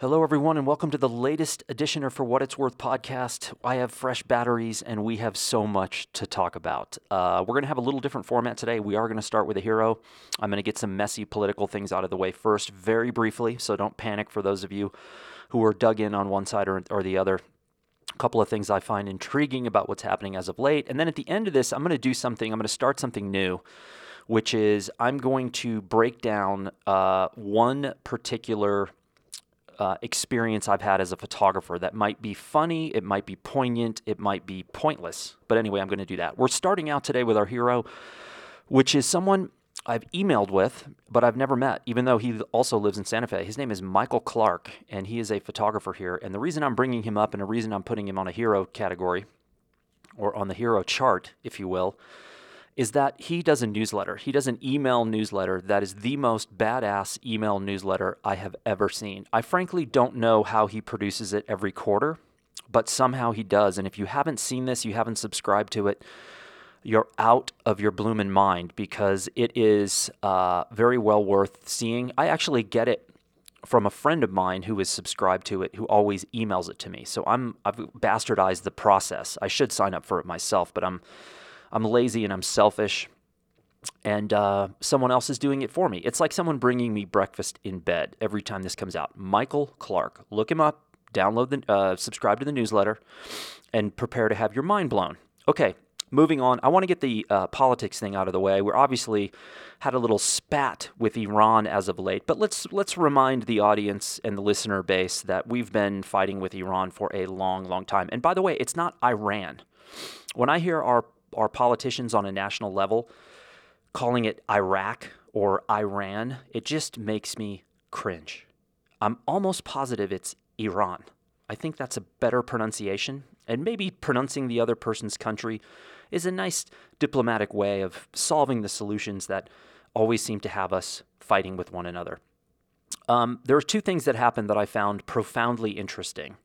Hello, everyone, and welcome to the latest edition of For What It's Worth podcast. I have fresh batteries, and we have so much to talk about. Uh, we're going to have a little different format today. We are going to start with a hero. I'm going to get some messy political things out of the way first, very briefly, so don't panic for those of you who are dug in on one side or, or the other. A couple of things I find intriguing about what's happening as of late. And then at the end of this, I'm going to do something, I'm going to start something new which is I'm going to break down uh, one particular uh, experience I've had as a photographer that might be funny, it might be poignant, it might be pointless. But anyway, I'm going to do that. We're starting out today with our hero, which is someone I've emailed with, but I've never met, even though he also lives in Santa Fe. His name is Michael Clark, and he is a photographer here. And the reason I'm bringing him up and the reason I'm putting him on a hero category, or on the hero chart, if you will, is that he does a newsletter. He does an email newsletter that is the most badass email newsletter I have ever seen. I frankly don't know how he produces it every quarter, but somehow he does. And if you haven't seen this, you haven't subscribed to it, you're out of your bloomin' mind because it is uh, very well worth seeing. I actually get it from a friend of mine who is subscribed to it who always emails it to me. So I'm I've bastardized the process. I should sign up for it myself, but I'm I'm lazy and I'm selfish, and uh, someone else is doing it for me. It's like someone bringing me breakfast in bed every time this comes out. Michael Clark, look him up, download the, uh, subscribe to the newsletter, and prepare to have your mind blown. Okay, moving on. I want to get the uh, politics thing out of the way. We're obviously had a little spat with Iran as of late, but let's let's remind the audience and the listener base that we've been fighting with Iran for a long, long time. And by the way, it's not Iran. When I hear our our politicians on a national level calling it Iraq or Iran, it just makes me cringe. I'm almost positive it's Iran. I think that's a better pronunciation, and maybe pronouncing the other person's country is a nice diplomatic way of solving the solutions that always seem to have us fighting with one another. Um, there are two things that happened that I found profoundly interesting.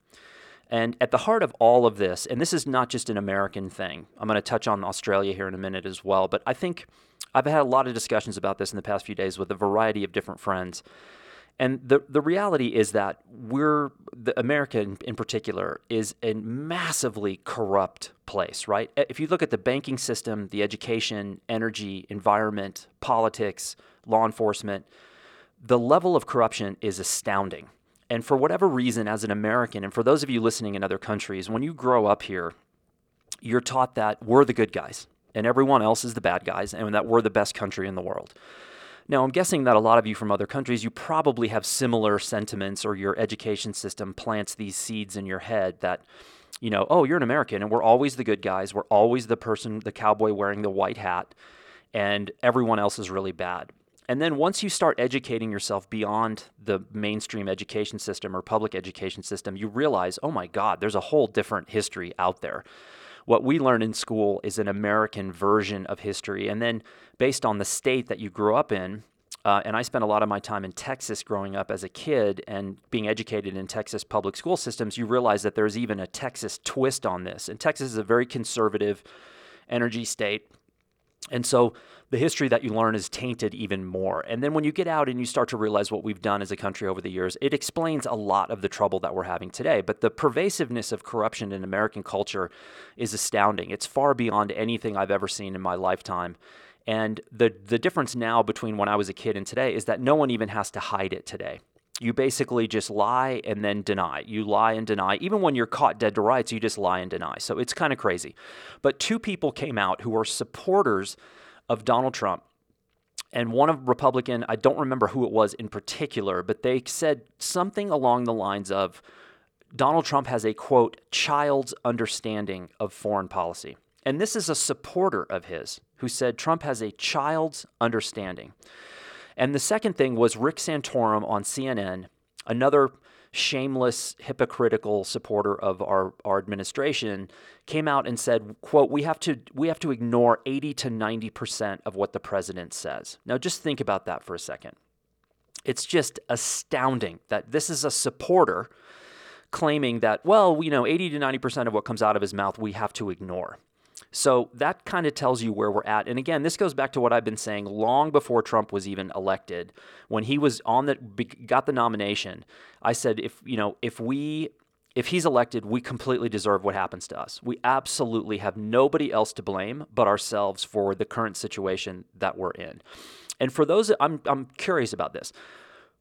And at the heart of all of this, and this is not just an American thing, I'm going to touch on Australia here in a minute as well, but I think I've had a lot of discussions about this in the past few days with a variety of different friends. And the, the reality is that we're, the America in, in particular, is a massively corrupt place, right? If you look at the banking system, the education, energy, environment, politics, law enforcement, the level of corruption is astounding. And for whatever reason, as an American, and for those of you listening in other countries, when you grow up here, you're taught that we're the good guys and everyone else is the bad guys and that we're the best country in the world. Now, I'm guessing that a lot of you from other countries, you probably have similar sentiments or your education system plants these seeds in your head that, you know, oh, you're an American and we're always the good guys. We're always the person, the cowboy wearing the white hat, and everyone else is really bad. And then once you start educating yourself beyond the mainstream education system or public education system, you realize, oh my God, there's a whole different history out there. What we learn in school is an American version of history. And then based on the state that you grew up in, uh, and I spent a lot of my time in Texas growing up as a kid and being educated in Texas public school systems, you realize that there's even a Texas twist on this. And Texas is a very conservative energy state. And so the history that you learn is tainted even more. And then when you get out and you start to realize what we've done as a country over the years, it explains a lot of the trouble that we're having today. But the pervasiveness of corruption in American culture is astounding. It's far beyond anything I've ever seen in my lifetime. And the the difference now between when I was a kid and today is that no one even has to hide it today. You basically just lie and then deny. You lie and deny. Even when you're caught dead to rights, you just lie and deny. So it's kind of crazy. But two people came out who are supporters of Donald Trump. And one of Republican, I don't remember who it was in particular, but they said something along the lines of Donald Trump has a quote, child's understanding of foreign policy. And this is a supporter of his who said Trump has a child's understanding. And the second thing was Rick Santorum on CNN, another shameless, hypocritical supporter of our, our administration, came out and said, quote, we have to we have to ignore 80 to 90% of what the president says. Now just think about that for a second. It's just astounding that this is a supporter claiming that, well, you know, 80 to 90% of what comes out of his mouth we have to ignore. So that kind of tells you where we're at. And again, this goes back to what I've been saying long before Trump was even elected. When he was on the got the nomination, I said if, you know, if we if he's elected, we completely deserve what happens to us. We absolutely have nobody else to blame but ourselves for the current situation that we're in. And for those I'm I'm curious about this.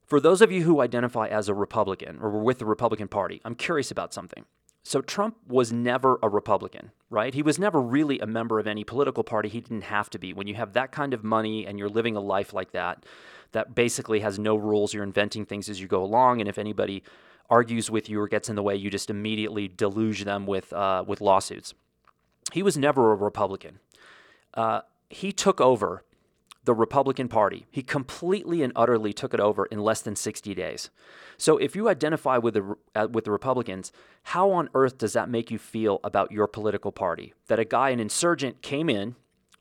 For those of you who identify as a Republican or were with the Republican Party, I'm curious about something. So Trump was never a Republican, right? He was never really a member of any political party. He didn't have to be. When you have that kind of money and you're living a life like that, that basically has no rules, you're inventing things as you go along, and if anybody argues with you or gets in the way, you just immediately deluge them with uh, with lawsuits. He was never a Republican. Uh, he took over the Republican Party. He completely and utterly took it over in less than 60 days. So if you identify with the uh, with the Republicans, how on earth does that make you feel about your political party? That a guy an insurgent came in,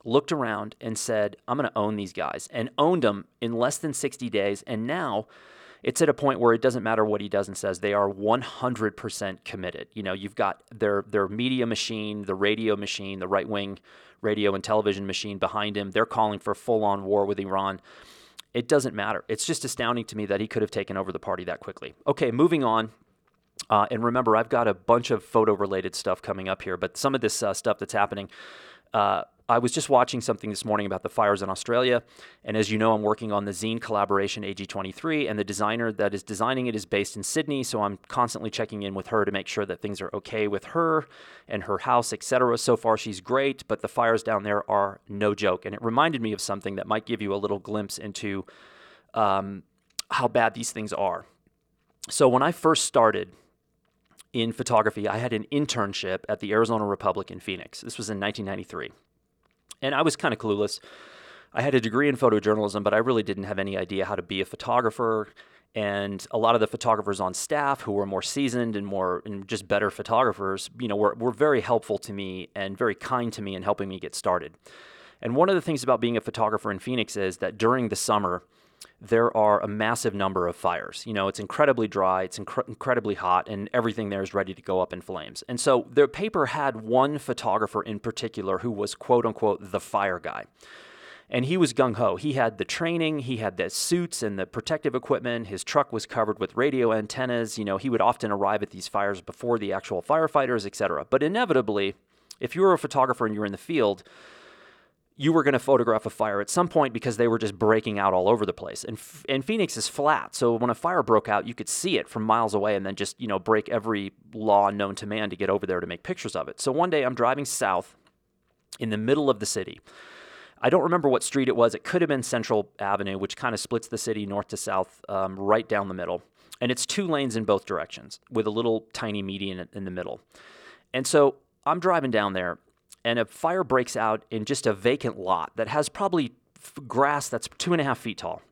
looked around and said, "I'm going to own these guys." And owned them in less than 60 days and now it's at a point where it doesn't matter what he does and says. They are 100% committed. You know, you've got their their media machine, the radio machine, the right wing radio and television machine behind him. They're calling for full on war with Iran. It doesn't matter. It's just astounding to me that he could have taken over the party that quickly. Okay, moving on. Uh, and remember, I've got a bunch of photo related stuff coming up here, but some of this uh, stuff that's happening. Uh, I was just watching something this morning about the fires in Australia, and as you know, I'm working on the Zine collaboration AG23, and the designer that is designing it is based in Sydney, so I'm constantly checking in with her to make sure that things are okay with her and her house, etc. So far, she's great, but the fires down there are no joke, and it reminded me of something that might give you a little glimpse into um, how bad these things are. So when I first started in photography, I had an internship at the Arizona Republic in Phoenix. This was in 1993. And I was kind of clueless. I had a degree in photojournalism, but I really didn't have any idea how to be a photographer. And a lot of the photographers on staff who were more seasoned and more and just better photographers, you know, were, were very helpful to me and very kind to me in helping me get started. And one of the things about being a photographer in Phoenix is that during the summer, there are a massive number of fires. You know, it's incredibly dry, it's inc- incredibly hot, and everything there is ready to go up in flames. And so the paper had one photographer in particular who was quote unquote the fire guy. And he was gung ho. He had the training, he had the suits and the protective equipment. His truck was covered with radio antennas. You know, he would often arrive at these fires before the actual firefighters, etc. But inevitably, if you were a photographer and you were in the field, you were going to photograph a fire at some point because they were just breaking out all over the place. And, and Phoenix is flat, so when a fire broke out, you could see it from miles away and then just, you know, break every law known to man to get over there to make pictures of it. So one day I'm driving south in the middle of the city. I don't remember what street it was. It could have been Central Avenue, which kind of splits the city north to south, um, right down the middle. And it's two lanes in both directions with a little tiny median in the middle. And so I'm driving down there and a fire breaks out in just a vacant lot that has probably f- grass that's two and a half feet tall.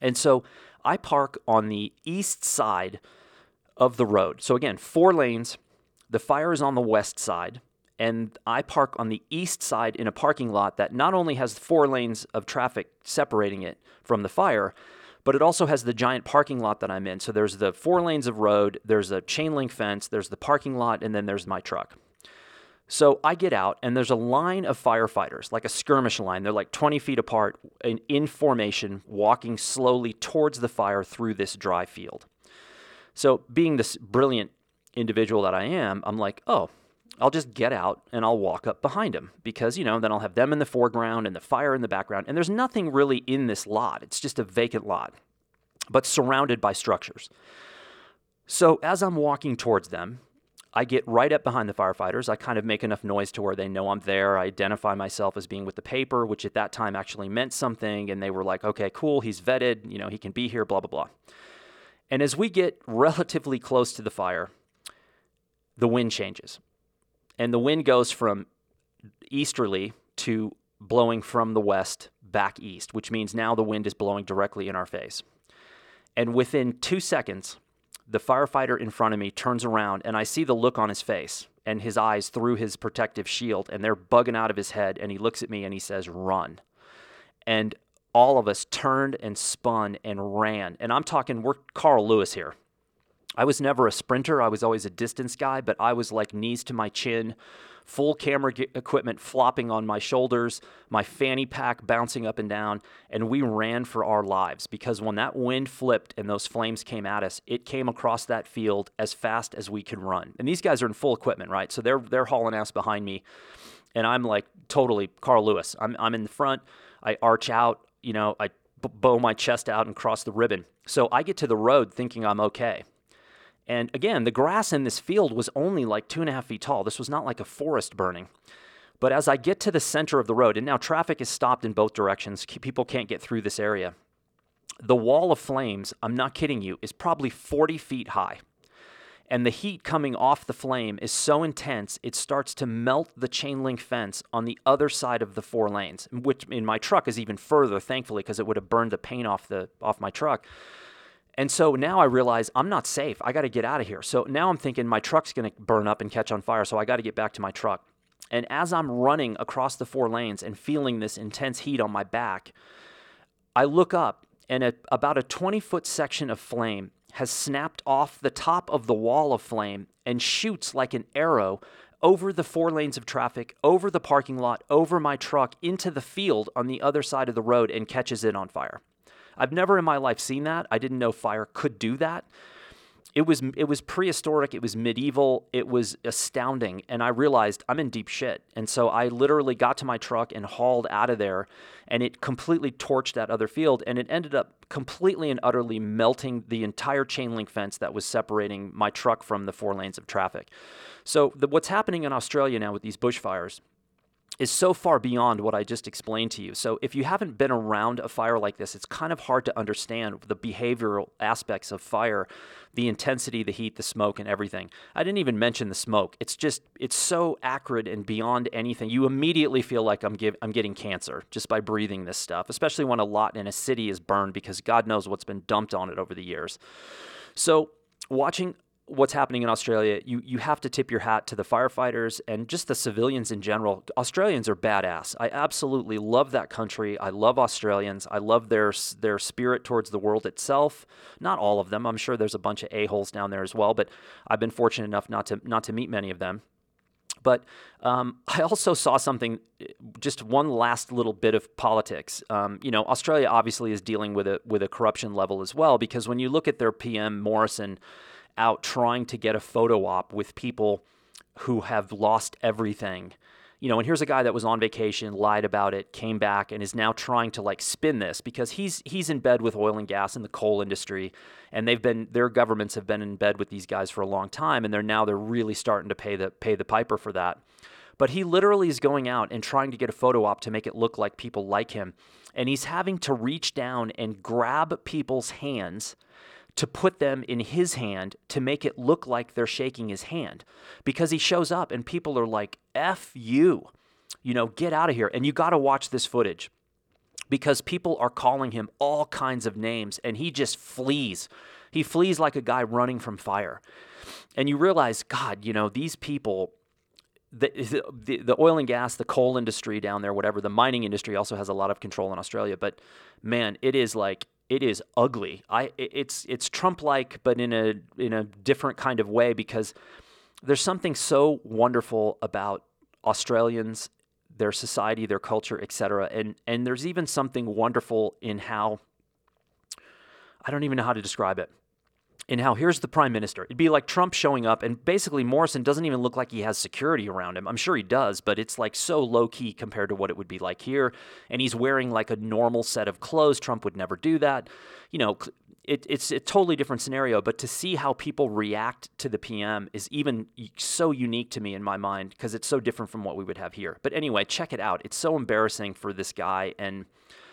And so I park on the east side of the road. So again, four lanes. The fire is on the west side. And I park on the east side in a parking lot that not only has four lanes of traffic separating it from the fire, but it also has the giant parking lot that I'm in. So there's the four lanes of road, there's a chain link fence, there's the parking lot, and then there's my truck. So I get out, and there's a line of firefighters, like a skirmish line. They're like 20 feet apart in, in formation, walking slowly towards the fire through this dry field. So, being this brilliant individual that I am, I'm like, oh, I'll just get out and I'll walk up behind them because, you know, then I'll have them in the foreground and the fire in the background. And there's nothing really in this lot, it's just a vacant lot, but surrounded by structures. So, as I'm walking towards them, I get right up behind the firefighters. I kind of make enough noise to where they know I'm there. I identify myself as being with the paper, which at that time actually meant something. And they were like, okay, cool, he's vetted, you know, he can be here, blah, blah, blah. And as we get relatively close to the fire, the wind changes. And the wind goes from easterly to blowing from the west back east, which means now the wind is blowing directly in our face. And within two seconds, the firefighter in front of me turns around and I see the look on his face and his eyes through his protective shield and they're bugging out of his head and he looks at me and he says run. And all of us turned and spun and ran. And i'm talking we're carl lewis here. I was never a sprinter. I was always a distance guy, but I was like knees to my chin, full camera equipment flopping on my shoulders, my fanny pack bouncing up and down, and we ran for our lives because when that wind flipped and those flames came at us, it came across that field as fast as we could run. And these guys are in full equipment, right? So they're they're hauling ass behind me, and I'm like totally Carl Lewis. I'm I'm in the front. I arch out, you know, I bow my chest out and cross the ribbon. So I get to the road thinking I'm okay. And again, the grass in this field was only like two and a half feet tall. This was not like a forest burning. But as I get to the center of the road, and now traffic is stopped in both directions, people can't get through this area. The wall of flames, I'm not kidding you, is probably 40 feet high. And the heat coming off the flame is so intense, it starts to melt the chain link fence on the other side of the four lanes, which in my truck is even further, thankfully, because it would have burned the paint off the off my truck. And so now I realize I'm not safe. I got to get out of here. So now I'm thinking my truck's going to burn up and catch on fire. So I got to get back to my truck. And as I'm running across the four lanes and feeling this intense heat on my back, I look up and a, about a 20 foot section of flame has snapped off the top of the wall of flame and shoots like an arrow over the four lanes of traffic, over the parking lot, over my truck, into the field on the other side of the road and catches it on fire. I've never in my life seen that. I didn't know fire could do that. It was it was prehistoric, it was medieval, it was astounding, and I realized I'm in deep shit. And so I literally got to my truck and hauled out of there, and it completely torched that other field, and it ended up completely and utterly melting the entire chain link fence that was separating my truck from the four lanes of traffic. So the, what's happening in Australia now with these bushfires is so far beyond what I just explained to you. So, if you haven't been around a fire like this, it's kind of hard to understand the behavioral aspects of fire, the intensity, the heat, the smoke, and everything. I didn't even mention the smoke. It's just, it's so acrid and beyond anything. You immediately feel like I'm, give, I'm getting cancer just by breathing this stuff, especially when a lot in a city is burned because God knows what's been dumped on it over the years. So, watching what's happening in Australia, you you have to tip your hat to the firefighters and just the civilians in general. Australians are badass. I absolutely love that country. I love Australians. I love their their spirit towards the world itself. Not all of them. I'm sure there's a bunch of a holes down there as well, but I've been fortunate enough not to not to meet many of them. But um, I also saw something, just one last little bit of politics. Um, you know, Australia obviously is dealing with a with a corruption level as well because when you look at their PM Morrison out trying to get a photo op with people who have lost everything. You know, and here's a guy that was on vacation, lied about it, came back, and is now trying to like spin this because he's he's in bed with oil and gas and the coal industry, and they've been their governments have been in bed with these guys for a long time, and they're now they're really starting to pay the pay the piper for that. But he literally is going out and trying to get a photo op to make it look like people like him, and he's having to reach down and grab people's hands to put them in his hand to make it look like they're shaking his hand because he shows up and people are like, F you, you know, get out of here. And you got to watch this footage because people are calling him all kinds of names and he just flees. He flees like a guy running from fire. And you realize, God, you know, these people. The, the, the oil and gas, the coal industry down there, whatever, the mining industry also has a lot of control in Australia. But man, it is like it is ugly. I it's it's Trump like, but in a in a different kind of way because there's something so wonderful about Australians, their society, their culture, etc. And and there's even something wonderful in how I don't even know how to describe it in how here's the prime minister. It'd be like Trump showing up, and basically Morrison doesn't even look like he has security around him. I'm sure he does, but it's like so low key compared to what it would be like here. And he's wearing like a normal set of clothes. Trump would never do that. You know, it, it's a totally different scenario, but to see how people react to the PM is even so unique to me in my mind because it's so different from what we would have here. But anyway, check it out. It's so embarrassing for this guy, and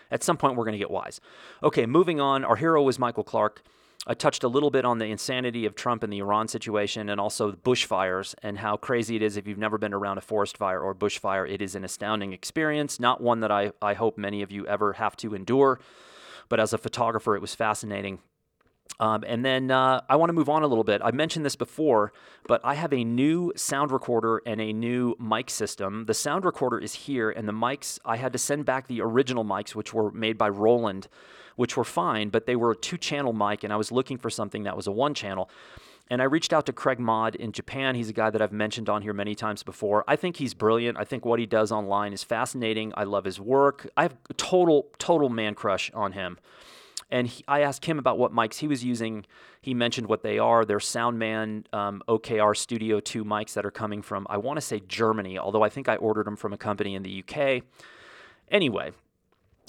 at some point we're going to get wise. Okay, moving on. Our hero was Michael Clark. I touched a little bit on the insanity of Trump and the Iran situation and also bushfires and how crazy it is if you've never been around a forest fire or bushfire. It is an astounding experience, not one that I, I hope many of you ever have to endure. But as a photographer, it was fascinating. Um, and then uh, I want to move on a little bit. I mentioned this before, but I have a new sound recorder and a new mic system. The sound recorder is here, and the mics, I had to send back the original mics, which were made by Roland which were fine, but they were a two channel mic, and I was looking for something that was a one channel. and I reached out to Craig Mod in Japan. He's a guy that I've mentioned on here many times before. I think he's brilliant. I think what he does online is fascinating. I love his work. I have total, total man crush on him. And he, I asked him about what mics he was using. He mentioned what they are. They're Soundman um, OKM Studio 2 mics that are coming from, I want to say Germany, although I think I ordered them from a company in the UK. Anyway,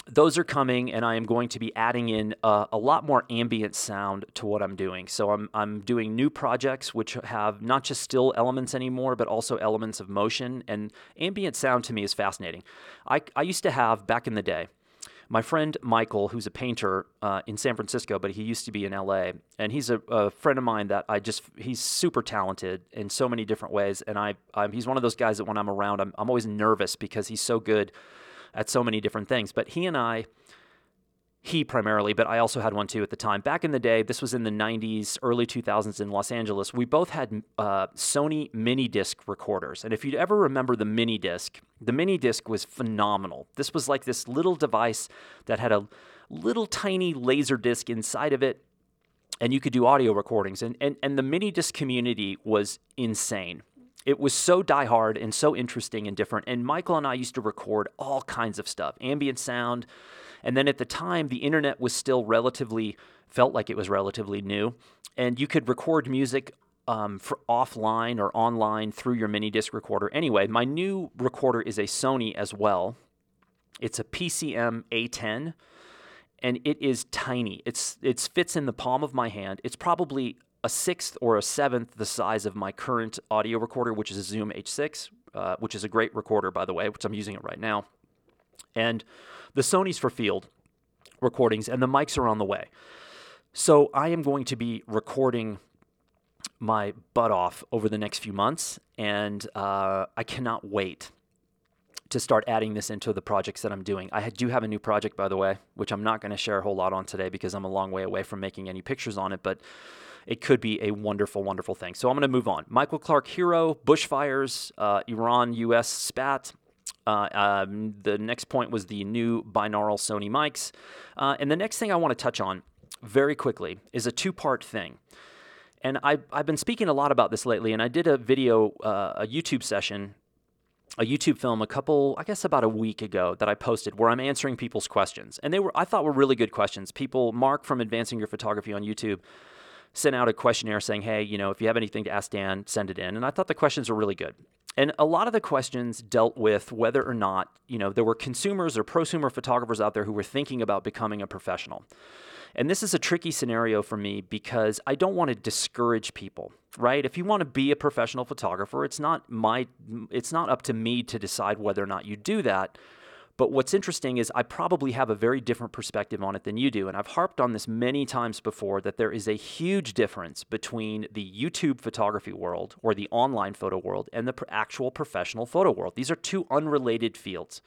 those are coming, and I am going to be adding in a lot more ambient sound to what I'm doing. So I'm I'm doing new projects which have not just still elements anymore, but also elements of motion. And ambient sound to me is fascinating. I I used to have back in the day. My friend Michael, who's a painter uh, in San Francisco, but he used to be in LA, and he's a, a, friend of mine that I just, he's super talented in so many different ways. And I, I'm, he's one of those guys that when I'm around, I'm, I'm always nervous because he's so good at so many different things. But he and I, he primarily, but I also had one too at the time. Back in the day, this was in the 90s, early 2000s in Los Angeles, we both had uh, Sony mini disc recorders. And if you'd ever remember the mini disc, the mini disc was phenomenal. This was like this little device that had a little tiny laser disc inside of it, and you could do audio recordings. And, and, and the mini disc community was insane it was so diehard and so interesting and different. And Michael and I used to record all kinds of stuff, ambient sound. And then at the time, the internet was still relatively, felt like it was relatively new. And you could record music um, for offline or online through your mini disc recorder. Anyway, my new recorder is a Sony as well. It's a PCM A10 and it is tiny. It's it fits in the palm of my hand. It's probably a sixth or a seventh the size of my current audio recorder, which is a Zoom H6, uh, which is a great recorder, by the way, which I'm using it right now. And the Sony's for field recordings, and the mics are on the way. So I am going to be recording my butt off over the next few months, and uh, I cannot wait to start adding this into the projects that I'm doing. I do have a new project, by the way, which I'm not going to share a whole lot on today because I'm a long way away from making any pictures on it, but it could be a wonderful, wonderful thing. So I'm going to move on. Michael Clark Hero, bushfires, uh, Iran US spat. Uh, um, the next point was the new binaural Sony mics. Uh, and the next thing I want to touch on very quickly is a two part thing. And I, I've been speaking a lot about this lately, and I did a video, uh, a YouTube session a YouTube film a couple, I guess about a week ago that I posted where I'm answering people's questions. And they were I thought were really good questions. People Mark from Advancing Your Photography on YouTube sent out a questionnaire saying, hey, you know, if you have anything to ask Dan, send it in. And I thought the questions were really good. And a lot of the questions dealt with whether or not, you know, there were consumers or prosumer photographers out there who were thinking about becoming a professional. And this is a tricky scenario for me because I don't want to discourage people, right? If you want to be a professional photographer, it's not my it's not up to me to decide whether or not you do that. But what's interesting is I probably have a very different perspective on it than you do. And I've harped on this many times before that there is a huge difference between the YouTube photography world or the online photo world and the actual professional photo world. These are two unrelated fields.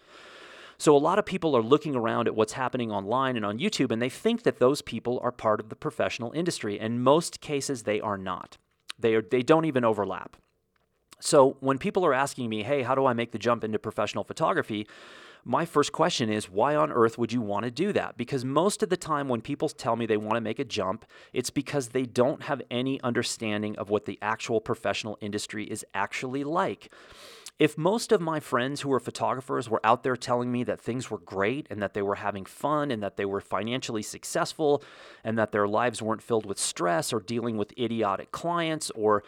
So a lot of people are looking around at what's happening online and on YouTube and they think that those people are part of the professional industry. In most cases, they are not. They, are, they don't even overlap. So when people are asking me, hey, how do I make the jump into professional photography? My first question is why on earth would you want to do that? Because most of the time when people tell me they want to make a jump, it's because they don't have any understanding of what the actual professional industry is actually like. If most of my friends who are photographers were out there telling me that things were great and that they were having fun and that they were financially successful and that their lives weren't filled with stress or dealing with idiotic clients or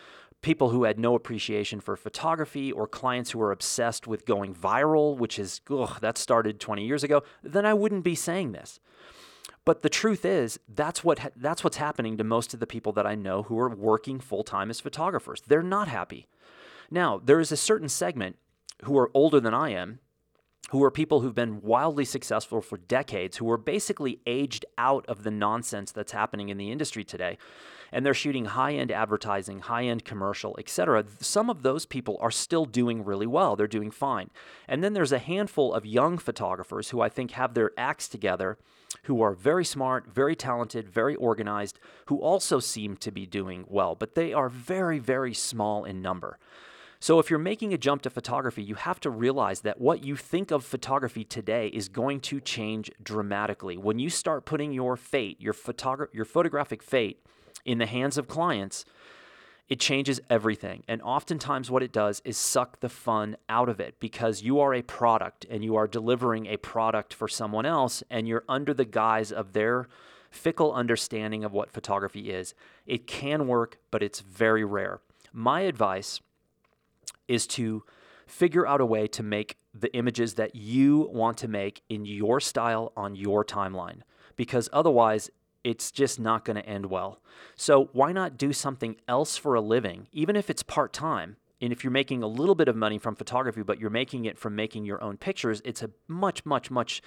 people who had no appreciation for photography or clients who were obsessed with going viral, which is, ugh, that started 20 years ago, then I wouldn't be saying this. But the truth is, that's what ha- that's what's happening to most of the people that I know who are working full time as photographers. They're not happy. Now, there is a certain segment who are older than I am, who are people who've been wildly successful for decades, who are basically aged out of the nonsense that's happening in the industry today and they're shooting high end advertising, high end commercial, etc. Some of those people are still doing really well. They're doing fine. And then there's a handful of young photographers who I think have their acts together, who are very smart, very talented, very organized, who also seem to be doing well, but they are very, very small in number. So, if you're making a jump to photography, you have to realize that what you think of photography today is going to change dramatically. When you start putting your fate, your, photogra- your photographic fate, in the hands of clients, it changes everything. And oftentimes, what it does is suck the fun out of it because you are a product and you are delivering a product for someone else, and you're under the guise of their fickle understanding of what photography is. It can work, but it's very rare. My advice is to figure out a way to make the images that you want to make in your style on your timeline because otherwise it's just not going to end well. So, why not do something else for a living, even if it's part time? And if you're making a little bit of money from photography, but you're making it from making your own pictures, it's a much, much, much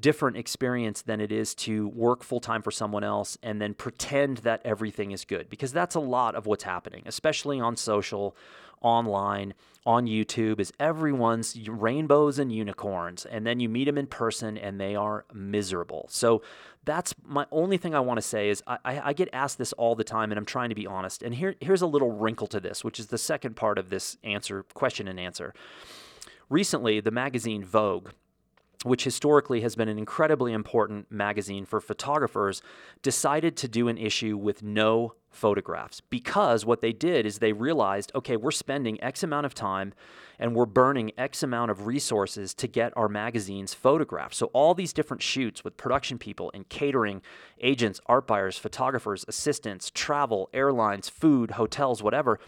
different experience than it is to work full time for someone else and then pretend that everything is good because that's a lot of what's happening, especially on social, online, on YouTube is everyone's rainbows and unicorns and then you meet them in person and they are miserable. So that's my only thing I want to say is I, I, get asked this all the time and I'm trying to be honest. And here, here's a little wrinkle to this, which is the second part of this answer, question and answer. Recently, the magazine Vogue which historically has been an incredibly important magazine for photographers, decided to do an issue with no photographs because what they did is they realized okay, we're spending X amount of time and we're burning X amount of resources to get our magazines photographed. So, all these different shoots with production people and catering, agents, art buyers, photographers, assistants, travel, airlines, food, hotels, whatever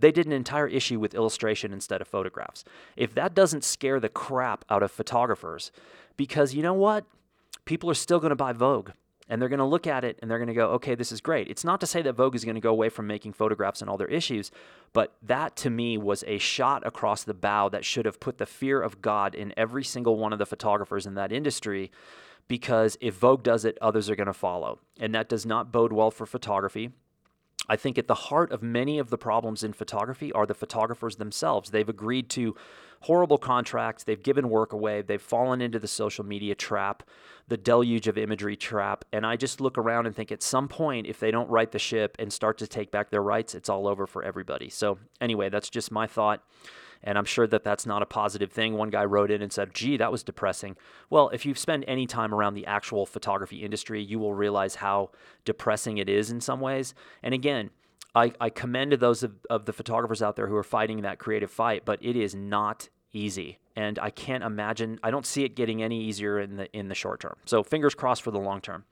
they did an entire issue with illustration instead of photographs. If that doesn't scare the crap out of photographers, because you know what? People are still going to buy Vogue and they're going to look at it and they're going to go, okay, this is great. It's not to say that Vogue is going to go away from making photographs and all their issues, but that to me was a shot across the bow that should have put the fear of God in every single one of the photographers in that industry. Because if Vogue does it, others are going to follow. And that does not bode well for photography. I think at the heart of many of the problems in photography are the photographers themselves. They've agreed to horrible contracts, they've given work away, they've fallen into the social media trap, the deluge of imagery trap. And I just look around and think at some point, if they don't right the ship and start to take back their rights, it's all over for everybody. So, anyway, that's just my thought. And I'm sure that that's not a positive thing. One guy wrote in and said, gee, that was depressing. Well, if you spend any time around the actual photography industry, you will realize how depressing it is in some ways. And again, I, I commend those of, of the photographers out there who are fighting that creative fight, but it is not easy and i can't imagine i don't see it getting any easier in the in the short term so fingers crossed for the long term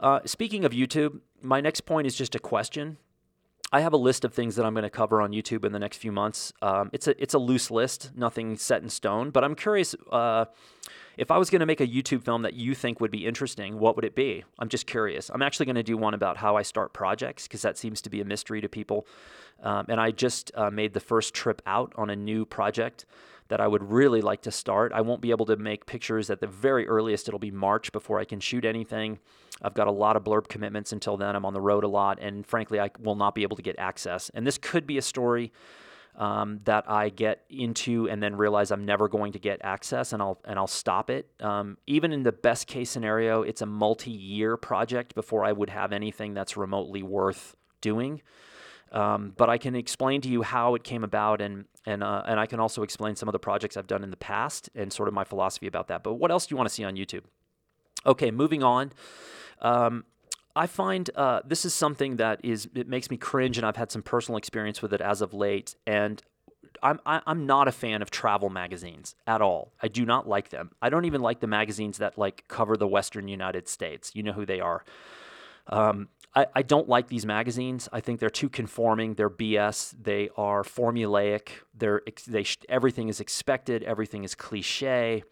uh, speaking of youtube my next point is just a question I have a list of things that I'm going to cover on YouTube in the next few months. Um, it's a it's a loose list, nothing set in stone. But I'm curious uh, if I was going to make a YouTube film that you think would be interesting, what would it be? I'm just curious. I'm actually going to do one about how I start projects because that seems to be a mystery to people. Um, and I just uh, made the first trip out on a new project that I would really like to start. I won't be able to make pictures at the very earliest. It'll be March before I can shoot anything. I've got a lot of blurb commitments until then. I'm on the road a lot, and frankly, I will not be able to get access. And this could be a story um, that I get into and then realize I'm never going to get access, and I'll and I'll stop it. Um, even in the best case scenario, it's a multi-year project before I would have anything that's remotely worth doing. Um, but I can explain to you how it came about, and and uh, and I can also explain some of the projects I've done in the past and sort of my philosophy about that. But what else do you want to see on YouTube? Okay, moving on. Um, I find uh, this is something that is it makes me cringe, and I've had some personal experience with it as of late. And I'm I, am i am not a fan of travel magazines at all. I do not like them. I don't even like the magazines that like cover the Western United States. You know who they are. Um, I, I don't like these magazines. I think they're too conforming. They're BS. They are formulaic. They're they everything is expected. Everything is cliche.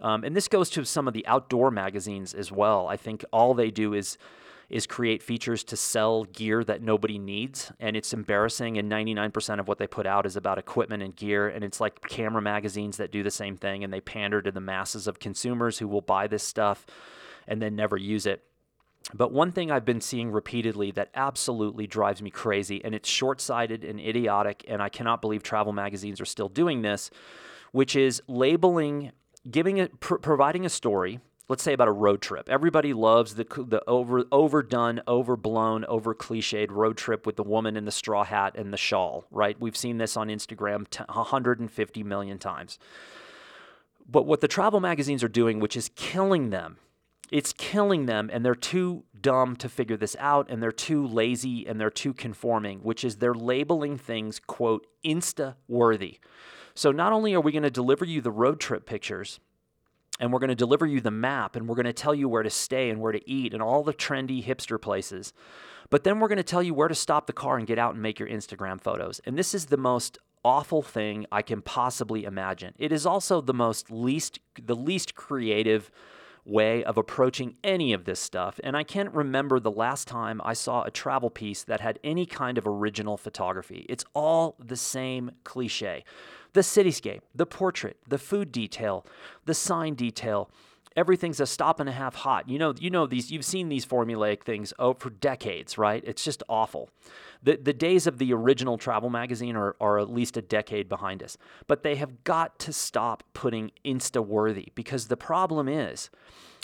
Um, and this goes to some of the outdoor magazines as well. I think all they do is is create features to sell gear that nobody needs and it's embarrassing and 99% of what they put out is about equipment and gear and it's like camera magazines that do the same thing and they pander to the masses of consumers who will buy this stuff and then never use it but one thing I've been seeing repeatedly that absolutely drives me crazy, and it's short sighted and idiotic, and I cannot believe travel magazines are still doing this, which is labeling, giving it, pr- providing a story. Let's say about a road trip. Everybody loves the the over overdone, overblown, over cliched road trip with the woman in the straw hat and the shawl. Right? We've seen this on Instagram t- 150 million times. But what the travel magazines are doing, which is killing them, it's killing them, and they're too dumb to figure this out, and they're too lazy, and they're too conforming, which is they're labeling things, quote, Insta worthy. So not only are we going to deliver you the road trip pictures, and we're going to deliver you the map, and we're going to tell you where to stay and where to eat, and all the trendy hipster places. But then we're going to tell you where to stop the car and get out and make your Instagram photos. And this is the most awful thing I can possibly imagine. It is also the most least the least creative way of approaching any of this stuff. And I can't remember the last time I saw a travel piece that had any kind of original photography. It's all the same cliche. The cityscape, the portrait, the food detail, the sign detail, everything's a stop and a half hot. You know, you know these. You've seen these formulaic things oh, for decades, right? It's just awful. The the days of the original travel magazine are, are at least a decade behind us. But they have got to stop putting Insta worthy because the problem is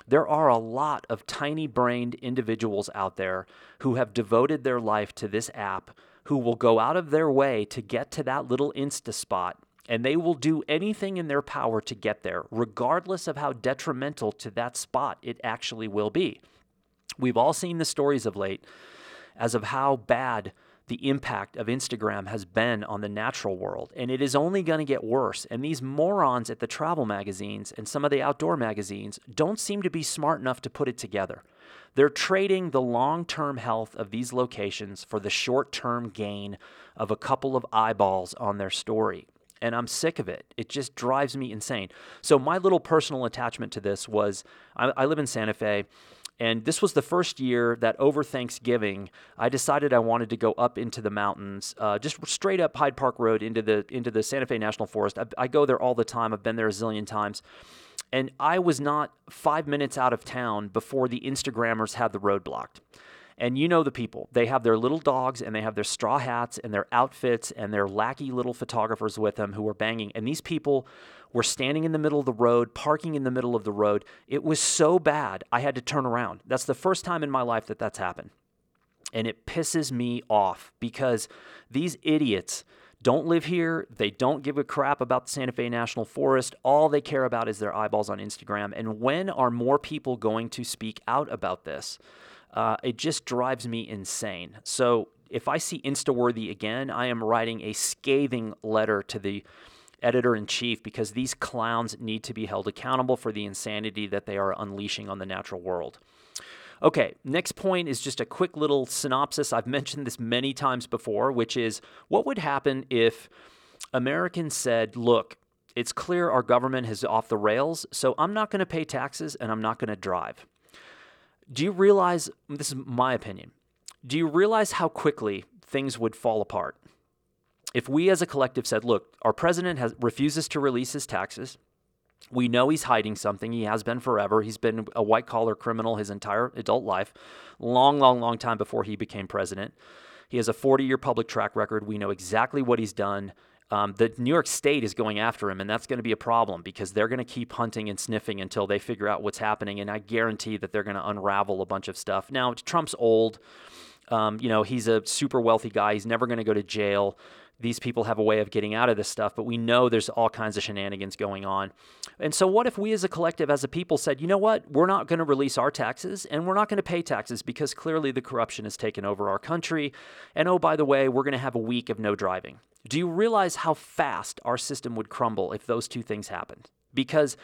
there are a lot of tiny brained individuals out there who have devoted their life to this app who will go out of their way to get to that little Insta spot and they will do anything in their power to get there, regardless of how detrimental to that spot it actually will be. We've all seen the stories of late as of how bad the impact of Instagram has been on the natural world, and it is only going to get worse. And these morons at the travel magazines and some of the outdoor magazines don't seem to be smart enough to put it together. They're trading the long term health of these locations for the short term gain of a couple of eyeballs on their story and I'm sick of it. It just drives me insane. So, my little personal attachment to this was I, I live in Santa Fe. And this was the first year that over Thanksgiving, I decided I wanted to go up into the mountains, uh, just straight up Hyde Park Road into the into the Santa Fe National Forest. I, I go there all the time. I've been there a zillion times, and I was not five minutes out of town before the Instagrammers had the road blocked. And you know the people. They have their little dogs and they have their straw hats and their outfits and their lackey little photographers with them who are banging. And these people were standing in the middle of the road, parking in the middle of the road. It was so bad, I had to turn around. That's the first time in my life that that's happened. And it pisses me off because these idiots don't live here. They don't give a crap about the Santa Fe National Forest. All they care about is their eyeballs on Instagram. And when are more people going to speak out about this? Uh, it just drives me insane. So if I see Instaworthy again, I am writing a scathing letter to the editor in chief because these clowns need to be held accountable for the insanity that they are unleashing on the natural world. Okay, next point is just a quick little synopsis. I've mentioned this many times before, which is what would happen if Americans said, look, it's clear our government is off the rails, so I'm not going to pay taxes and I'm not going to drive. Do you realize, this is my opinion, do you realize how quickly things would fall apart? If we as a collective said, look, our president has, refuses to release his taxes, we know he's hiding something. He has been forever. He's been a white collar criminal his entire adult life, long, long, long time before he became president. He has a 40 year public track record. We know exactly what he's done um, the New York State is going after him, and that's going to be a problem because they're going to keep hunting and sniffing until they figure out what's happening. And I guarantee that they're going to unravel a bunch of stuff. Now, Trump's old. Um, you know, he's a super wealthy guy. He's never going to go to jail. These people have a way of getting out of this stuff, but we know there's all kinds of shenanigans going on. And so, what if we as a collective, as a people, said, you know what, we're not going to release our taxes and we're not going to pay taxes because clearly the corruption has taken over our country. And oh, by the way, we're going to have a week of no driving. Do you realize how fast our system would crumble if those two things happened? Because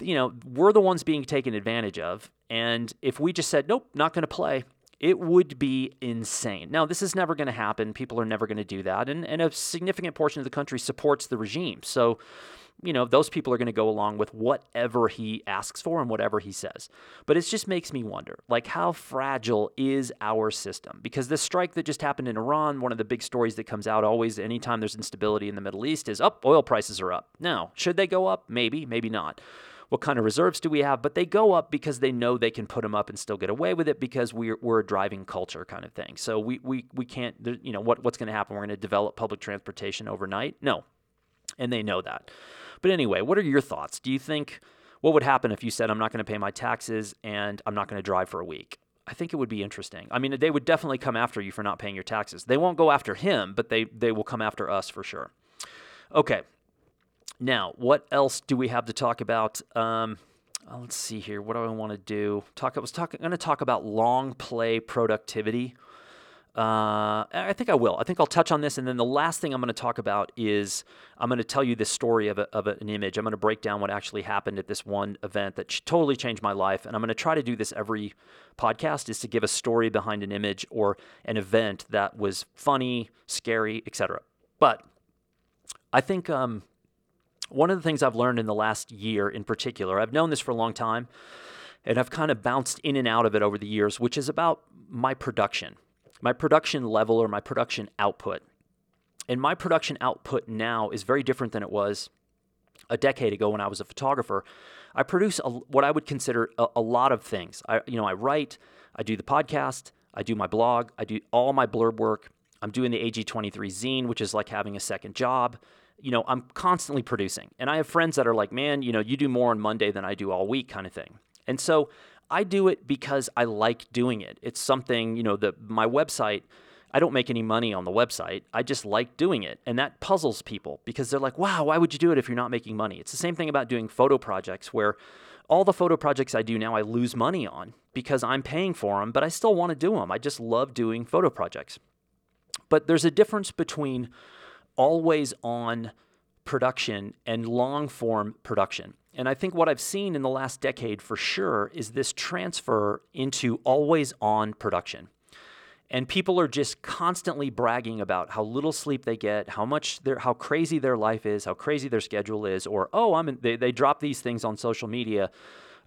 you know, we're the ones being taken advantage of. And if we just said, nope, not going to play, it would be insane. Now, this is never going to happen. People are never going to do that. And, and a significant portion of the country supports the regime. So, you know, those people are going to go along with whatever he asks for and whatever he says. But it just makes me wonder, like, how fragile is our system? Because this strike that just happened in Iran, one of the big stories that comes out always anytime there's instability in the Middle East is, up, oh, oil prices are up. Now, should they go up? Maybe, maybe not. What kind of reserves do we have? But they go up because they know they can put them up and still get away with it because we're, we're a driving culture kind of thing. So we, we, we can't, you know, what, what's going to happen? We're going to develop public transportation overnight? No. And they know that. But anyway, what are your thoughts? Do you think what would happen if you said, I'm not going to pay my taxes and I'm not going to drive for a week? I think it would be interesting. I mean, they would definitely come after you for not paying your taxes. They won't go after him, but they, they will come after us for sure. Okay. Now, what else do we have to talk about? Um, uh, let's see here. What do I want to do? Talk. I was talking. Going to talk about long play productivity. Uh, I think I will. I think I'll touch on this, and then the last thing I'm going to talk about is I'm going to tell you this story of, a, of an image. I'm going to break down what actually happened at this one event that totally changed my life, and I'm going to try to do this every podcast is to give a story behind an image or an event that was funny, scary, etc. But I think um, one of the things I've learned in the last year, in particular, I've known this for a long time, and I've kind of bounced in and out of it over the years, which is about my production my production level or my production output. And my production output now is very different than it was a decade ago when I was a photographer. I produce a, what I would consider a, a lot of things. I, you know, I write, I do the podcast, I do my blog, I do all my blurb work. I'm doing the AG23 zine, which is like having a second job. You know, I'm constantly producing. And I have friends that are like, man, you know, you do more on Monday than I do all week kind of thing. And so I do it because I like doing it. It's something, you know, the my website, I don't make any money on the website. I just like doing it. And that puzzles people because they're like, "Wow, why would you do it if you're not making money?" It's the same thing about doing photo projects where all the photo projects I do now I lose money on because I'm paying for them, but I still want to do them. I just love doing photo projects. But there's a difference between always on production and long form production. And I think what I've seen in the last decade for sure is this transfer into always on production. And people are just constantly bragging about how little sleep they get, how much their, how crazy their life is, how crazy their schedule is, or oh, I'm in, they, they drop these things on social media.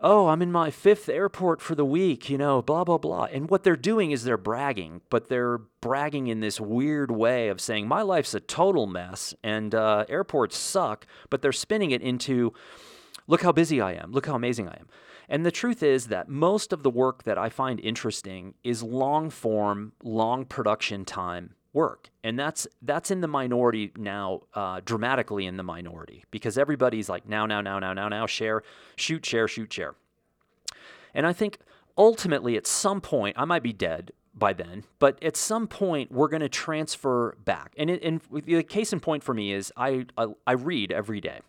Oh, I'm in my fifth airport for the week, you know, blah, blah, blah. And what they're doing is they're bragging, but they're bragging in this weird way of saying, my life's a total mess and uh, airports suck, but they're spinning it into, Look how busy I am. Look how amazing I am. And the truth is that most of the work that I find interesting is long form, long production time work. And that's that's in the minority now, uh, dramatically in the minority, because everybody's like now, now, now, now, now, now, share, shoot, share, shoot, share. And I think ultimately at some point, I might be dead by then, but at some point we're going to transfer back. And, it, and the case in point for me is I, I, I read every day.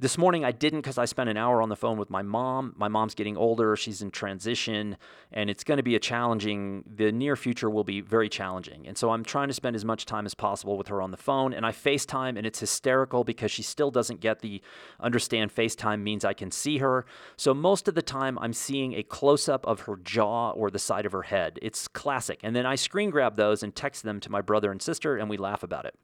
This morning I didn't because I spent an hour on the phone with my mom. My mom's getting older, she's in transition, and it's going to be a challenging, the near future will be very challenging. And so I'm trying to spend as much time as possible with her on the phone. And I FaceTime, and it's hysterical because she still doesn't get the understand FaceTime means I can see her. So most of the time I'm seeing a close up of her jaw or the side of her head. It's classic. And then I screen grab those and text them to my brother and sister, and we laugh about it.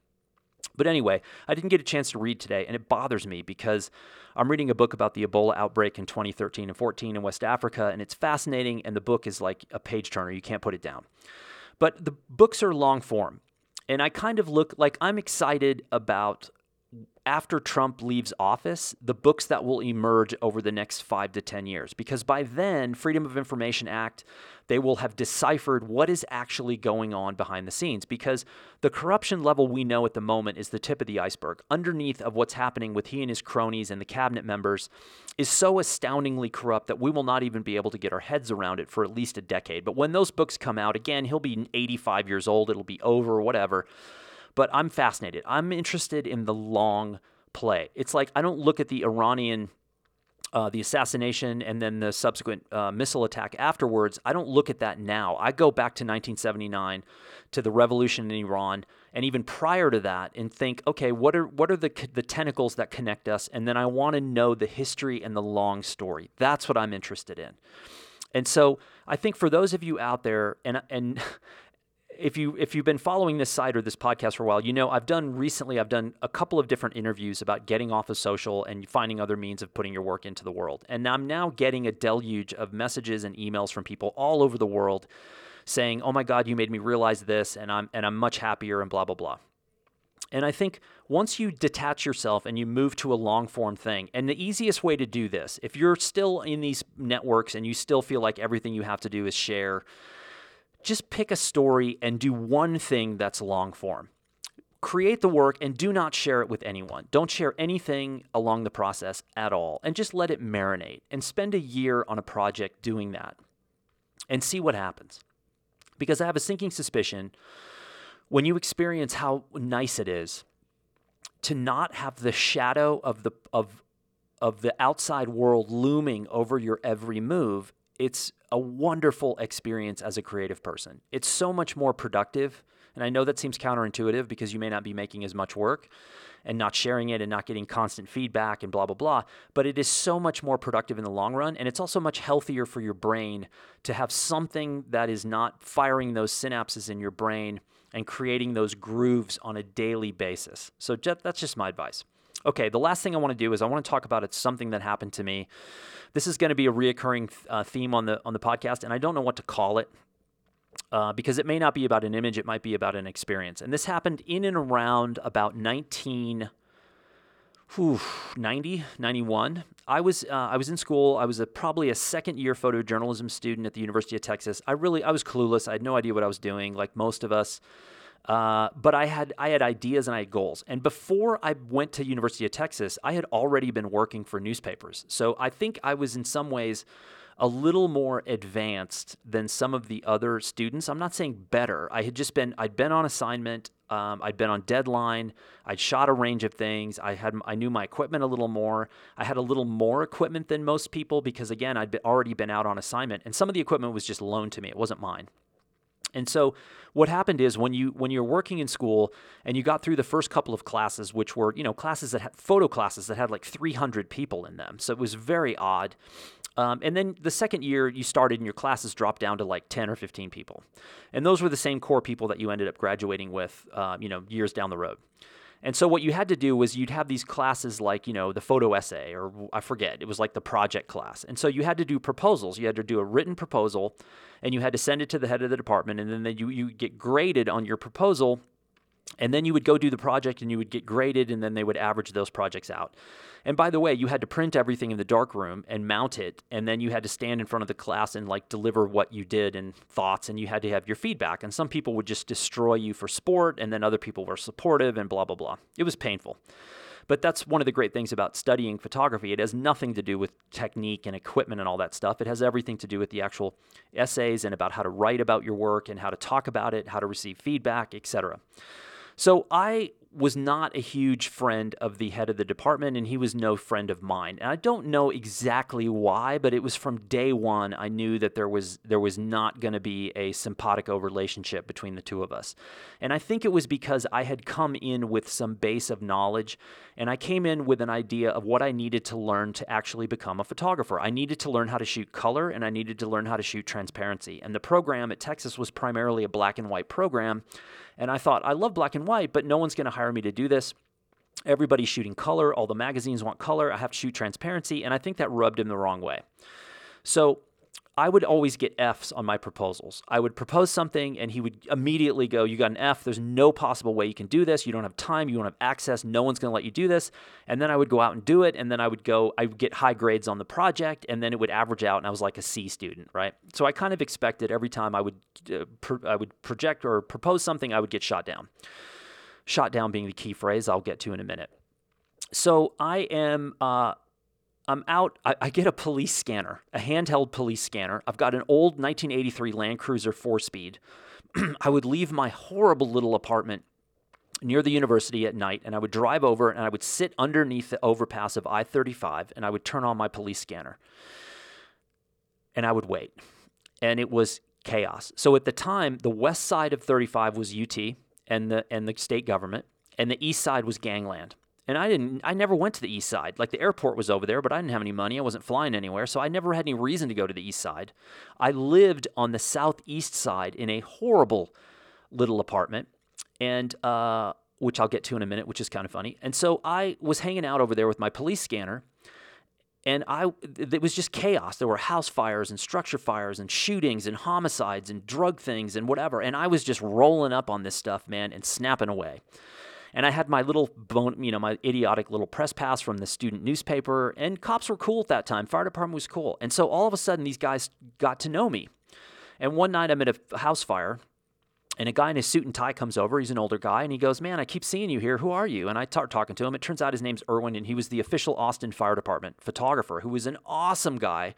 But anyway, I didn't get a chance to read today, and it bothers me because I'm reading a book about the Ebola outbreak in 2013 and 14 in West Africa, and it's fascinating, and the book is like a page turner. You can't put it down. But the books are long form, and I kind of look like I'm excited about after Trump leaves office, the books that will emerge over the next five to 10 years. Because by then, Freedom of Information Act, they will have deciphered what is actually going on behind the scenes. Because the corruption level we know at the moment is the tip of the iceberg. Underneath of what's happening with he and his cronies and the cabinet members is so astoundingly corrupt that we will not even be able to get our heads around it for at least a decade. But when those books come out, again, he'll be 85 years old, it'll be over, whatever but I'm fascinated. I'm interested in the long play. It's like I don't look at the Iranian. Uh, the assassination and then the subsequent uh, missile attack afterwards, I don't look at that now. I go back to 1979 to the revolution in Iran and even prior to that and think, okay, what are what are the the tentacles that connect us? And then I want to know the history and the long story. That's what I'm interested in. And so I think for those of you out there, and and if you if you've been following this site or this podcast for a while, you know I've done recently I've done a couple of different interviews about getting off of social and finding other means of putting your work into the world. And I'm now getting a deluge of messages and emails from people all over the world saying, "Oh my god, you made me realize this and I'm and I'm much happier and blah blah blah." And I think once you detach yourself and you move to a long form thing, and the easiest way to do this, if you're still in these networks and you still feel like everything you have to do is share just pick a story and do one thing that's long form. Create the work and do not share it with anyone. Don't share anything along the process at all and just let it marinate and spend a year on a project doing that and see what happens. Because I have a sinking suspicion when you experience how nice it is to not have the shadow of the of of the outside world looming over your every move, it's a wonderful experience as a creative person. It's so much more productive. And I know that seems counterintuitive because you may not be making as much work and not sharing it and not getting constant feedback and blah, blah, blah. But it is so much more productive in the long run. And it's also much healthier for your brain to have something that is not firing those synapses in your brain and creating those grooves on a daily basis. So that's just my advice. Okay, the last thing I want to do is I want to talk about it's something that happened to me. This is going to be a reoccurring uh, theme on the on the podcast, and I don't know what to call it. Uh, because it may not be about an image, it might be about an experience. And this happened in and around about 19, whew, 90, 91. I was, uh, I was in school. I was a, probably a second year photojournalism student at the University of Texas. I really, I was clueless. I had no idea what I was doing, like most of us. Uh, but I had I had ideas and I had goals. And before I went to University of Texas, I had already been working for newspapers. So I think I was in some ways a little more advanced than some of the other students. I'm not saying better. I had just been I'd been on assignment. Um, I'd been on deadline. I'd shot a range of things. I had I knew my equipment a little more. I had a little more equipment than most people because again I'd already been out on assignment, and some of the equipment was just loaned to me. It wasn't mine. And so what happened is when you when you're working in school and you got through the first couple of classes which were, you know, classes that had photo classes that had like 300 people in them. So it was very odd. Um, and then the second year you started and your classes dropped down to like 10 or 15 people. And those were the same core people that you ended up graduating with, uh, you know, years down the road. And so what you had to do was you'd have these classes like, you know, the photo essay or I forget, it was like the project class. And so you had to do proposals. You had to do a written proposal and you had to send it to the head of the department and then you you get graded on your proposal and then you would go do the project and you would get graded and then they would average those projects out. And by the way, you had to print everything in the dark room and mount it and then you had to stand in front of the class and like deliver what you did and thoughts and you had to have your feedback. And some people would just destroy you for sport and then other people were supportive and blah blah blah. It was painful. But that's one of the great things about studying photography. It has nothing to do with technique and equipment and all that stuff. It has everything to do with the actual essays and about how to write about your work and how to talk about it, how to receive feedback, etc. So I was not a huge friend of the head of the department, and he was no friend of mine. And I don't know exactly why, but it was from day one I knew that there was there was not going to be a simpatico relationship between the two of us. And I think it was because I had come in with some base of knowledge, and I came in with an idea of what I needed to learn to actually become a photographer. I needed to learn how to shoot color, and I needed to learn how to shoot transparency. And the program at Texas was primarily a black and white program. And I thought, I love black and white, but no one's going to hire me to do this. Everybody's shooting color. All the magazines want color. I have to shoot transparency. And I think that rubbed him the wrong way. So I would always get F's on my proposals. I would propose something and he would immediately go, You got an F. There's no possible way you can do this. You don't have time. You don't have access. No one's going to let you do this. And then I would go out and do it. And then I would go, I would get high grades on the project. And then it would average out. And I was like a C student, right? So I kind of expected every time I would, uh, I would project or propose something, I would get shot down. Shot down being the key phrase I'll get to in a minute. So I am. Uh, I'm out. I, I, get a police scanner, a handheld police scanner. I've got an old 1983 Land Cruiser four speed. I would leave my horrible little apartment near the university at night and I would drive over and I would sit underneath the overpass of I 35 and I would turn on my police scanner and I would wait. And it was chaos. So at the time, the west side of 35 was UT and the, and the state government, and the east side was gangland. And I didn't I never went to the east side. Like the airport was over there, but I didn't have any money. I wasn't flying anywhere, so I never had any reason to go to the east side. I lived on the southeast side in a horrible little apartment and uh, which I'll get to in a minute, which is kind of funny. And so I was hanging out over there with my police scanner and I it was just chaos. There were house fires and structure fires and shootings and homicides and drug things and whatever. And I was just rolling up on this stuff, man, and snapping away. And I had my little bone, you know, my idiotic little press pass from the student newspaper. And cops were cool at that time. Fire department was cool. And so all of a sudden, these guys got to know me. And one night I'm at a house fire and a guy in a suit and tie comes over. He's an older guy, and he goes, "Man, I keep seeing you here. Who are you?" And I start talking to him. It turns out his name's Irwin, and he was the official Austin Fire Department photographer, who was an awesome guy,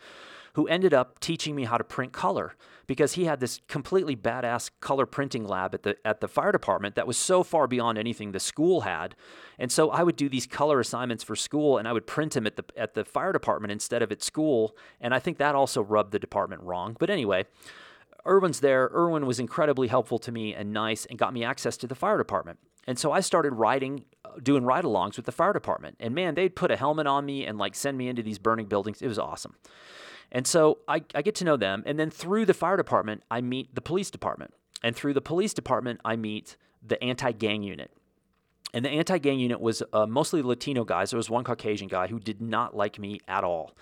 who ended up teaching me how to print color because he had this completely badass color printing lab at the at the fire department that was so far beyond anything the school had. And so I would do these color assignments for school and I would print them at the at the fire department instead of at school, and I think that also rubbed the department wrong. But anyway, Irwin's there. Irwin was incredibly helpful to me and nice and got me access to the fire department. And so I started riding, uh, doing ride alongs with the fire department. And man, they'd put a helmet on me and like send me into these burning buildings. It was awesome. And so I, I get to know them. And then through the fire department, I meet the police department. And through the police department, I meet the anti gang unit. And the anti gang unit was uh, mostly Latino guys. There was one Caucasian guy who did not like me at all.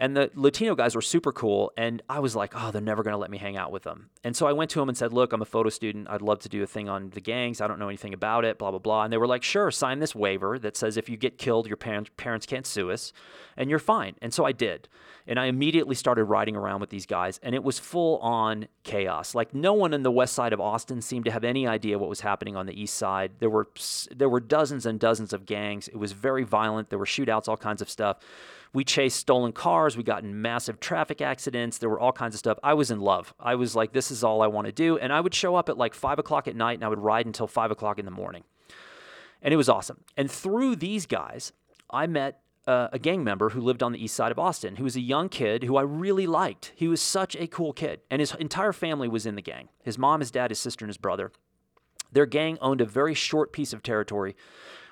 And the Latino guys were super cool. And I was like, oh, they're never going to let me hang out with them. And so I went to them and said, look, I'm a photo student. I'd love to do a thing on the gangs. I don't know anything about it, blah, blah, blah. And they were like, sure, sign this waiver that says if you get killed, your parents, can't sue us and you're fine. And so I did. And I immediately started riding around with these guys. And it was full on chaos. Like no one in the west side of Austin seemed to have any idea what was happening on the east side. There were, there were dozens and dozens of gangs. It was very violent. There were shootouts, all kinds of stuff. We chased stolen cars. We got in massive traffic accidents. There were all kinds of stuff. I was in love. I was like, this is all I want to do. And I would show up at like five o'clock at night and I would ride until five o'clock in the morning. And it was awesome. And through these guys, I met uh, a gang member who lived on the east side of Austin, who was a young kid who I really liked. He was such a cool kid. And his entire family was in the gang his mom, his dad, his sister, and his brother. Their gang owned a very short piece of territory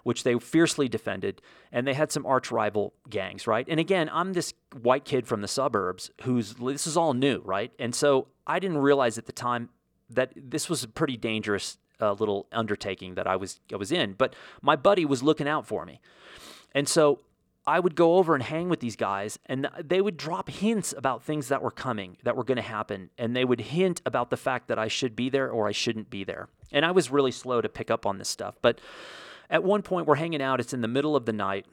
which they fiercely defended, and they had some arch rival gangs, right? And again, I'm this white kid from the suburbs who's this is all new, right? And so I didn't realize at the time that this was a pretty dangerous uh, little undertaking that I was I was in, but my buddy was looking out for me, and so I would go over and hang with these guys, and they would drop hints about things that were coming, that were going to happen. And they would hint about the fact that I should be there or I shouldn't be there. And I was really slow to pick up on this stuff. But at one point, we're hanging out, it's in the middle of the night.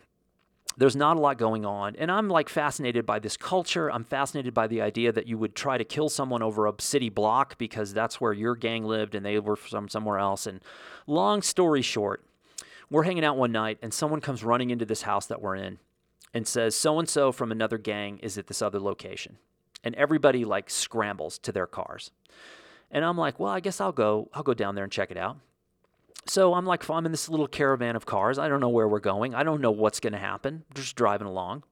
There's not a lot going on. And I'm like fascinated by this culture. I'm fascinated by the idea that you would try to kill someone over a city block because that's where your gang lived and they were from somewhere else. And long story short, we're hanging out one night and someone comes running into this house that we're in and says, so and so from another gang is at this other location. And everybody like scrambles to their cars. And I'm like, well, I guess I'll go, I'll go down there and check it out. So I'm like, I'm in this little caravan of cars. I don't know where we're going. I don't know what's going to happen. Just driving along.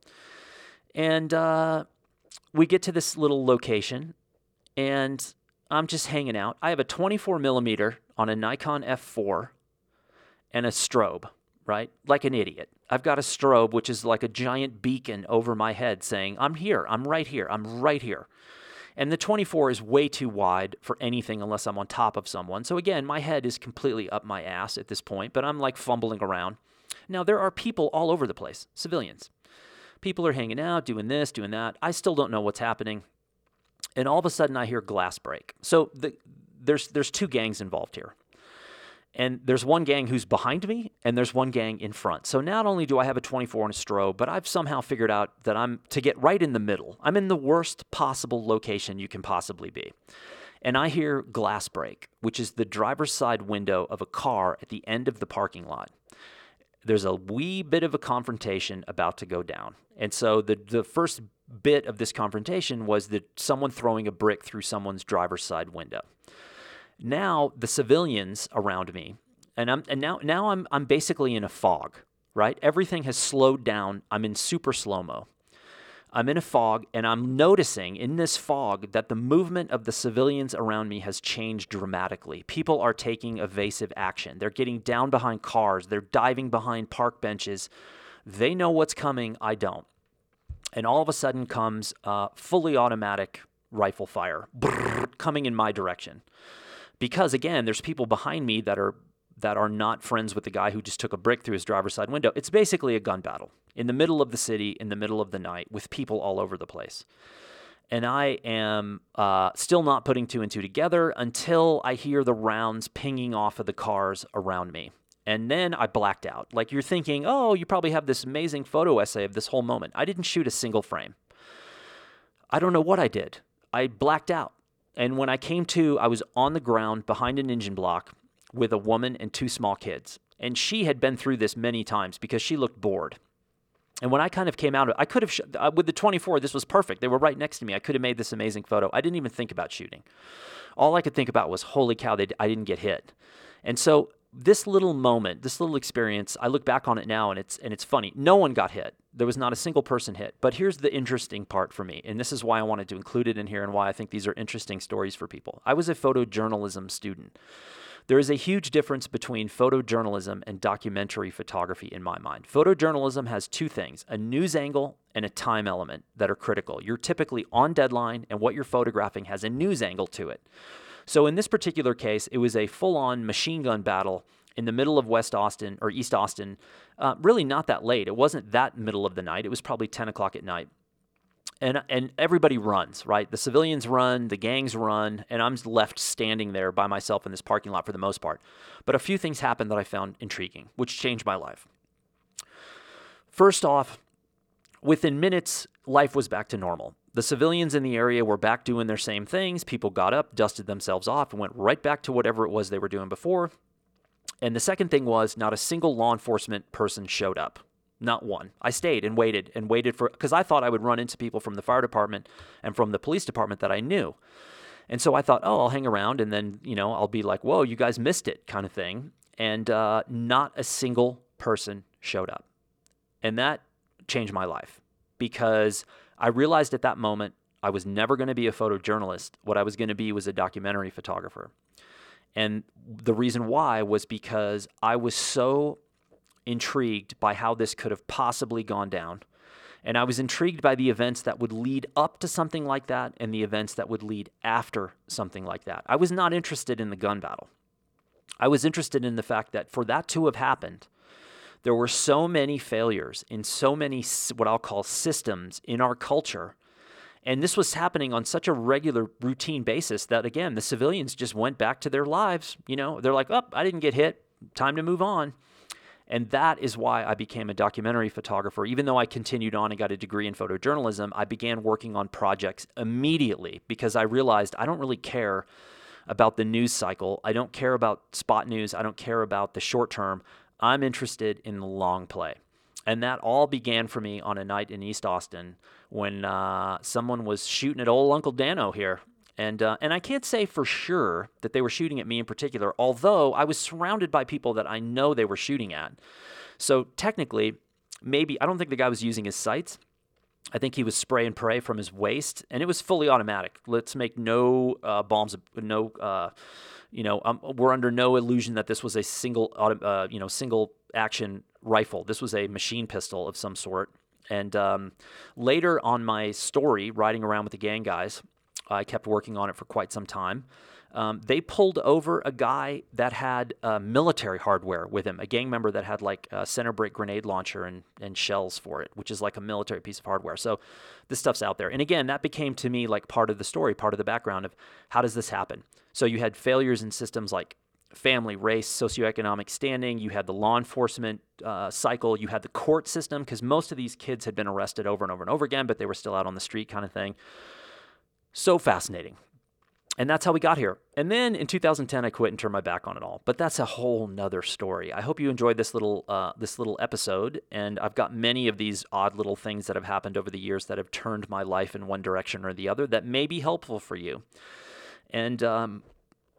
And uh, we get to this little location, and I'm just hanging out. I have a 24 millimeter on a Nikon F4 and a strobe, right? Like an idiot. I've got a strobe, which is like a giant beacon over my head saying, I'm here. I'm right here. I'm right here. And the 24 is way too wide for anything unless I'm on top of someone. So again, my head is completely up my ass at this point, but I'm like fumbling around. Now, there are people all over the place, civilians. People are hanging out, doing this, doing that. I still don't know what's happening. And all of a sudden, I hear glass break. So the, there's, there's two gangs involved here and there's one gang who's behind me and there's one gang in front. So not only do I have a 24 and a strobe, but I've somehow figured out that I'm to get right in the middle. I'm in the worst possible location you can possibly be. And I hear glass break, which is the driver's side window of a car at the end of the parking lot. There's a wee bit of a confrontation about to go down. And so the the first bit of this confrontation was that someone throwing a brick through someone's driver's side window. Now the civilians around me, and I'm and now now I'm I'm basically in a fog, right? Everything has slowed down. I'm in super slow mo. I'm in a fog, and I'm noticing in this fog that the movement of the civilians around me has changed dramatically. People are taking evasive action. They're getting down behind cars, they're diving behind park benches. They know what's coming, I don't. And all of a sudden comes uh, fully automatic rifle fire coming in my direction because again, there's people behind me that are that are not friends with the guy who just took a brick through his driver's side window. It's basically a gun battle in the middle of the city, in the middle of the night, with people all over the place. And I am uh, still not putting two and two together until I hear the rounds pinging off of the cars around me. And then I blacked out. Like you're thinking, oh, you probably have this amazing photo essay of this whole moment. I didn't shoot a single frame. I don't know what I did. I blacked out. And when I came to, I was on the ground behind an engine block with a woman and two small kids. And she had been through this many times because she looked bored. And when I kind of came out, of it, I could have, sh- uh, with the 24, this was perfect. They were right next to me. I could have made this amazing photo. I didn't even think about shooting. All I could think about was, holy cow, they, I didn't get hit. And so this little moment, this little experience, I look back on it now and it's and it's funny. No one got hit. There was not a single person hit. But here's the interesting part for me, and this is why I wanted to include it in here and why I think these are interesting stories for people. I was a photojournalism student. There is a huge difference between photojournalism and documentary photography in my mind. Photojournalism has two things a news angle and a time element that are critical. You're typically on deadline, and what you're photographing has a news angle to it. So in this particular case, it was a full on machine gun battle in the middle of West Austin or East Austin, uh, really not that late. It wasn't that middle of the night, it was probably 10 o'clock at night and and everybody runs, right? The civilians run, the gangs run, and I'm left standing there by myself in this parking lot for the most part. But a few things happened that I found intriguing, which changed my life. First off, within minutes, life was back to normal. The civilians in the area were back doing their same things. People got up, dusted themselves off, and went right back to whatever it was they were doing before. And the second thing was not a single law enforcement person showed up. Not one. I stayed and waited and waited for because I thought I would run into people from the fire department and from the police department that I knew. And so I thought, oh, I'll hang around and then, you know, I'll be like, whoa, you guys missed it kind of thing. And uh, not a single person showed up. And that changed my life because I realized at that moment I was never going to be a photojournalist. What I was going to be was a documentary photographer. And the reason why was because I was so intrigued by how this could have possibly gone down. And I was intrigued by the events that would lead up to something like that and the events that would lead after something like that. I was not interested in the gun battle. I was interested in the fact that for that to have happened, there were so many failures in so many what I'll call systems in our culture. And this was happening on such a regular routine basis that again, the civilians just went back to their lives. You know, they're like, oh, I didn't get hit. Time to move on. And that is why I became a documentary photographer. Even though I continued on and got a degree in photojournalism, I began working on projects immediately because I realized I don't really care about the news cycle. I don't care about spot news. I don't care about the short term. I'm interested in the long play. And that all began for me on a night in East Austin when uh, someone was shooting at old Uncle Dano here and, uh, and I can't say for sure that they were shooting at me in particular, although I was surrounded by people that I know they were shooting at. So technically, maybe, I don't think the guy was using his sights. I think he was spray and pray from his waist, and it was fully automatic. Let's make no uh, bombs, no, uh, you know, um, we're under no illusion that this was a single, uh, you know, single action rifle. This was a machine pistol of some sort. And um, later on my story, riding around with the gang guys, I kept working on it for quite some time. Um, they pulled over a guy that had uh, military hardware with him, a gang member that had like a center break grenade launcher and, and shells for it, which is like a military piece of hardware. So this stuff's out there. And again, that became to me like part of the story, part of the background of how does this happen? So you had failures in systems like family, race, socioeconomic standing. You had the law enforcement uh, cycle. You had the court system because most of these kids had been arrested over and over and over again, but they were still out on the street kind of thing. So fascinating. And that's how we got here. And then in 2010, I quit and turned my back on it all. But that's a whole nother story. I hope you enjoyed this little uh, this little episode. And I've got many of these odd little things that have happened over the years that have turned my life in one direction or the other that may be helpful for you. And um,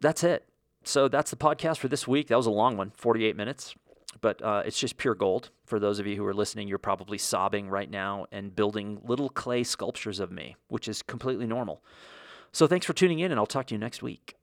that's it. So that's the podcast for this week. That was a long one, 48 minutes but uh, it's just pure gold. For those of you who are listening, you're probably sobbing right now and building little clay sculptures of me, which is completely normal. So thanks for tuning in, and I'll talk to you next week.